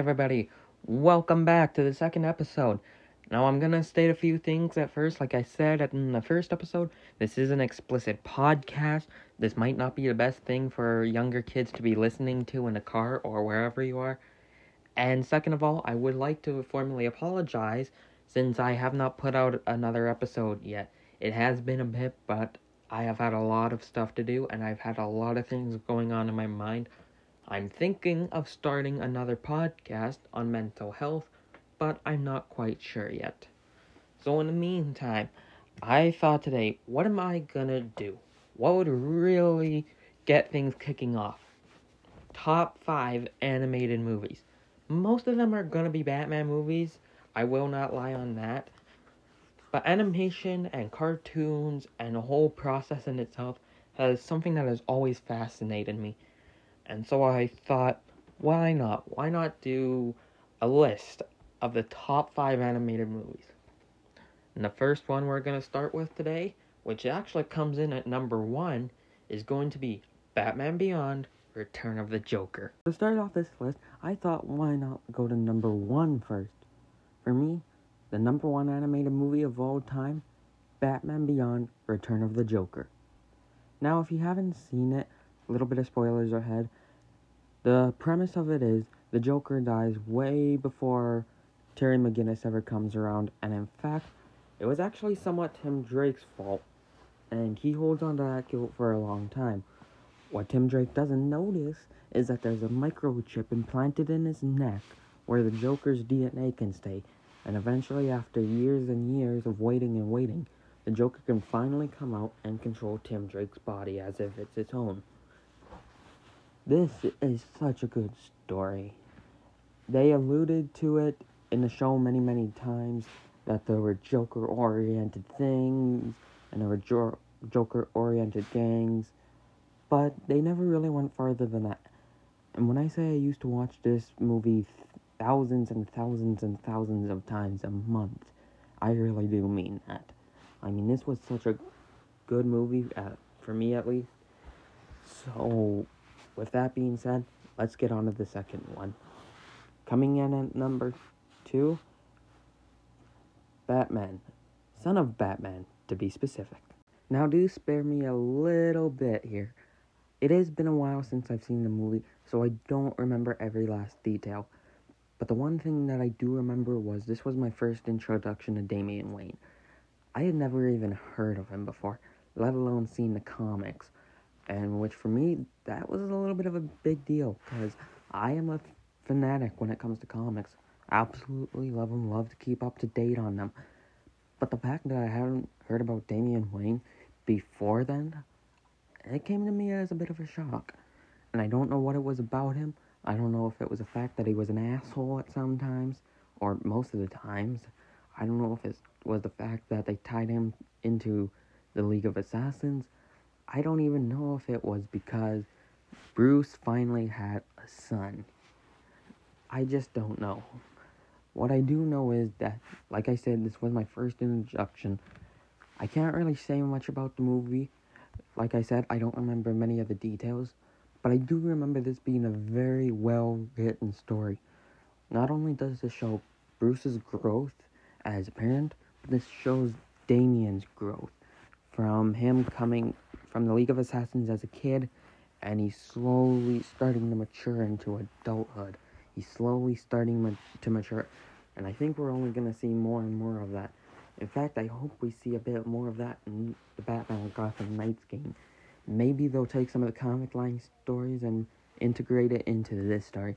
everybody, welcome back to the second episode. Now, I'm gonna state a few things at first. Like I said in the first episode, this is an explicit podcast. This might not be the best thing for younger kids to be listening to in a car or wherever you are. And second of all, I would like to formally apologize since I have not put out another episode yet. It has been a bit, but I have had a lot of stuff to do and I've had a lot of things going on in my mind. I'm thinking of starting another podcast on mental health, but I'm not quite sure yet. So, in the meantime, I thought today, what am I gonna do? What would really get things kicking off? Top 5 animated movies. Most of them are gonna be Batman movies. I will not lie on that. But animation and cartoons and the whole process in itself has something that has always fascinated me. And so I thought, why not? Why not do a list of the top five animated movies? And the first one we're going to start with today, which actually comes in at number one, is going to be Batman Beyond Return of the Joker. To start off this list, I thought, why not go to number one first? For me, the number one animated movie of all time, Batman Beyond Return of the Joker. Now, if you haven't seen it, a little bit of spoilers ahead. The premise of it is the Joker dies way before Terry McGinnis ever comes around, and in fact, it was actually somewhat Tim Drake's fault, and he holds on to that guilt for a long time. What Tim Drake doesn't notice is that there's a microchip implanted in his neck where the Joker's DNA can stay, and eventually, after years and years of waiting and waiting, the Joker can finally come out and control Tim Drake's body as if it's its own. This is such a good story. They alluded to it in the show many, many times that there were Joker oriented things and there were jo- Joker oriented gangs, but they never really went farther than that. And when I say I used to watch this movie thousands and thousands and thousands of times a month, I really do mean that. I mean, this was such a good movie, uh, for me at least. So, with that being said, let's get on to the second one. Coming in at number two, Batman. Son of Batman, to be specific. Now, do spare me a little bit here. It has been a while since I've seen the movie, so I don't remember every last detail. But the one thing that I do remember was this was my first introduction to Damian Wayne. I had never even heard of him before, let alone seen the comics and which for me that was a little bit of a big deal because I am a fanatic when it comes to comics. Absolutely love them, love to keep up to date on them. But the fact that I hadn't heard about Damian Wayne before then, it came to me as a bit of a shock. And I don't know what it was about him. I don't know if it was the fact that he was an asshole at some times, or most of the times. I don't know if it was the fact that they tied him into the League of Assassins. I don't even know if it was because Bruce finally had a son. I just don't know. What I do know is that, like I said, this was my first introduction. I can't really say much about the movie. Like I said, I don't remember many of the details, but I do remember this being a very well written story. Not only does this show Bruce's growth as a parent, but this shows Damian's growth from him coming from the League of Assassins as a kid, and he's slowly starting to mature into adulthood. He's slowly starting ma- to mature, and I think we're only going to see more and more of that. In fact, I hope we see a bit more of that in the Batman Gotham Knights game. Maybe they'll take some of the comic line stories and integrate it into this story.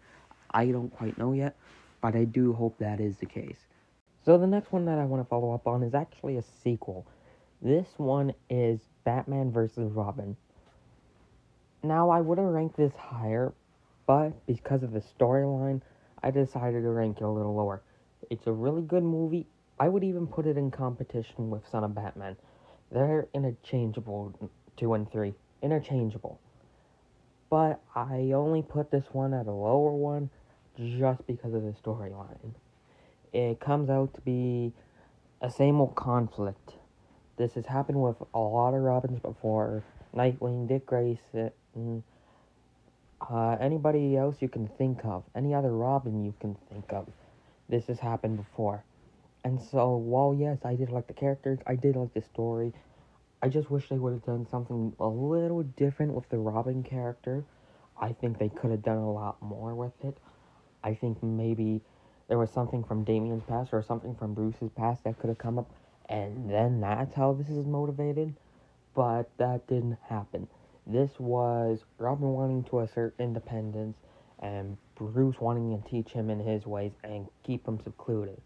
I don't quite know yet, but I do hope that is the case. So the next one that I want to follow up on is actually a sequel. This one is Batman vs. Robin. Now, I would have ranked this higher, but because of the storyline, I decided to rank it a little lower. It's a really good movie. I would even put it in competition with Son of Batman. They're interchangeable, 2 and 3. Interchangeable. But I only put this one at a lower one just because of the storyline. It comes out to be a same old conflict this has happened with a lot of Robins before. Nightwing, Dick Grayson. uh, anybody else you can think of, any other Robin you can think of. This has happened before. And so, while yes, I did like the characters, I did like the story, I just wish they would have done something a little different with the Robin character. I think they could have done a lot more with it. I think maybe there was something from Damian's past or something from Bruce's past that could have come up, and then that's how this is motivated. But that didn't happen. This was Robin wanting to assert independence and Bruce wanting to teach him in his ways and keep him secluded.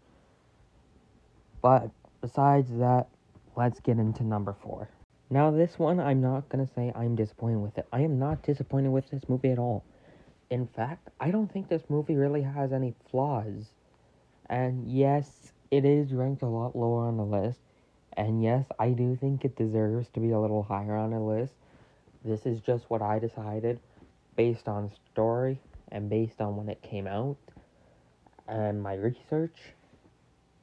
But besides that, let's get into number four. Now, this one, I'm not gonna say I'm disappointed with it. I am not disappointed with this movie at all. In fact, I don't think this movie really has any flaws. And yes, it is ranked a lot lower on the list. And yes, I do think it deserves to be a little higher on the list. This is just what I decided based on story and based on when it came out and my research.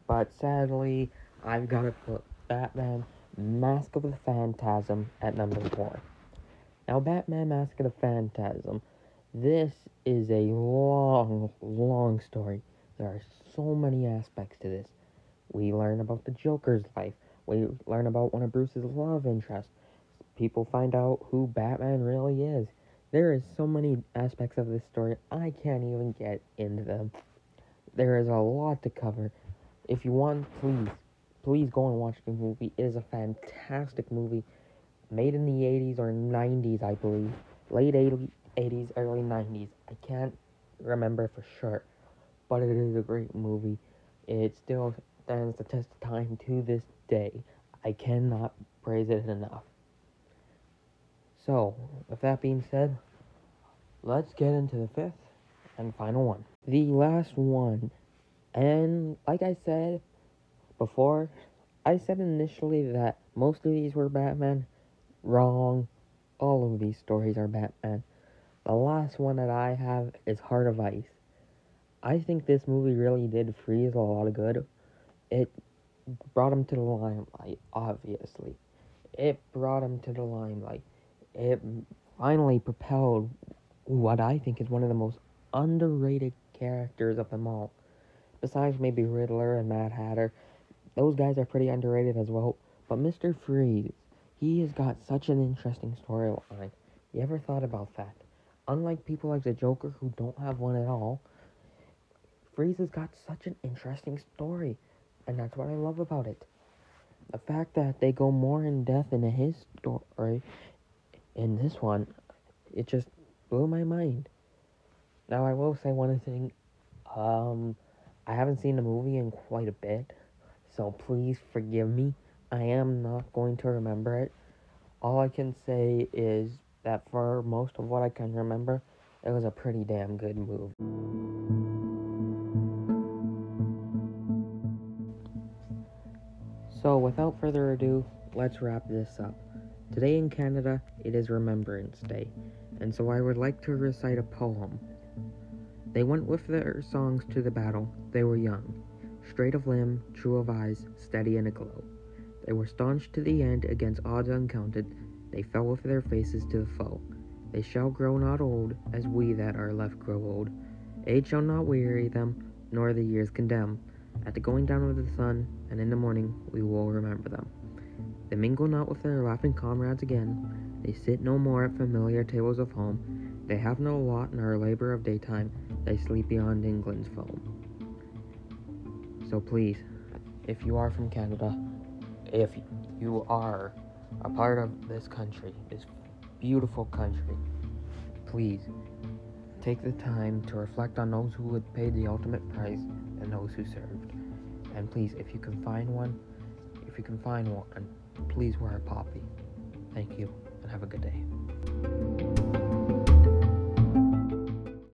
But sadly, I've got to put Batman Mask of the Phantasm at number four. Now, Batman Mask of the Phantasm, this is a long, long story. There are so many aspects to this. We learn about the Joker's life. We learn about one of Bruce's love interests. People find out who Batman really is. There is so many aspects of this story, I can't even get into them. There is a lot to cover. If you want, please please go and watch the movie. It is a fantastic movie, made in the 80s or 90s, I believe. Late 80s, early 90s. I can't remember for sure, but it is a great movie. It still stands the test of time to this day. I cannot praise it enough. So, with that being said, let's get into the fifth and final one. The last one. And like I said, before, I said initially that most of these were Batman. Wrong. All of these stories are Batman. The last one that I have is Heart of Ice. I think this movie really did Freeze a lot of good. It brought him to the limelight, obviously. It brought him to the limelight. It finally propelled what I think is one of the most underrated characters of them all. Besides maybe Riddler and Mad Hatter, those guys are pretty underrated as well. But Mr. Freeze, he has got such an interesting storyline. You ever thought about that? Unlike people like the Joker who don't have one at all, Freeze has got such an interesting story. And that's what I love about it. The fact that they go more in depth into his story in this one, it just blew my mind. Now I will say one thing, um, I haven't seen the movie in quite a bit. So please forgive me. I am not going to remember it. All I can say is that for most of what I can remember, it was a pretty damn good move. So, without further ado, let's wrap this up. Today in Canada, it is Remembrance Day, and so I would like to recite a poem. They went with their songs to the battle, they were young, straight of limb, true of eyes, steady and aglow. They were staunch to the end against odds uncounted, they fell with their faces to the foe. They shall grow not old, as we that are left grow old. Age shall not weary them, nor the years condemn. At the going down of the sun, and in the morning, we will remember them. They mingle not with their laughing comrades again. They sit no more at familiar tables of home. They have no lot nor labor of daytime. They sleep beyond England's foam. So please, if you are from Canada, if you are a part of this country, this beautiful country, please take the time to reflect on those who had paid the ultimate price and those who served. And please, if you can find one, if you can find one, please wear a poppy. Thank you, and have a good day.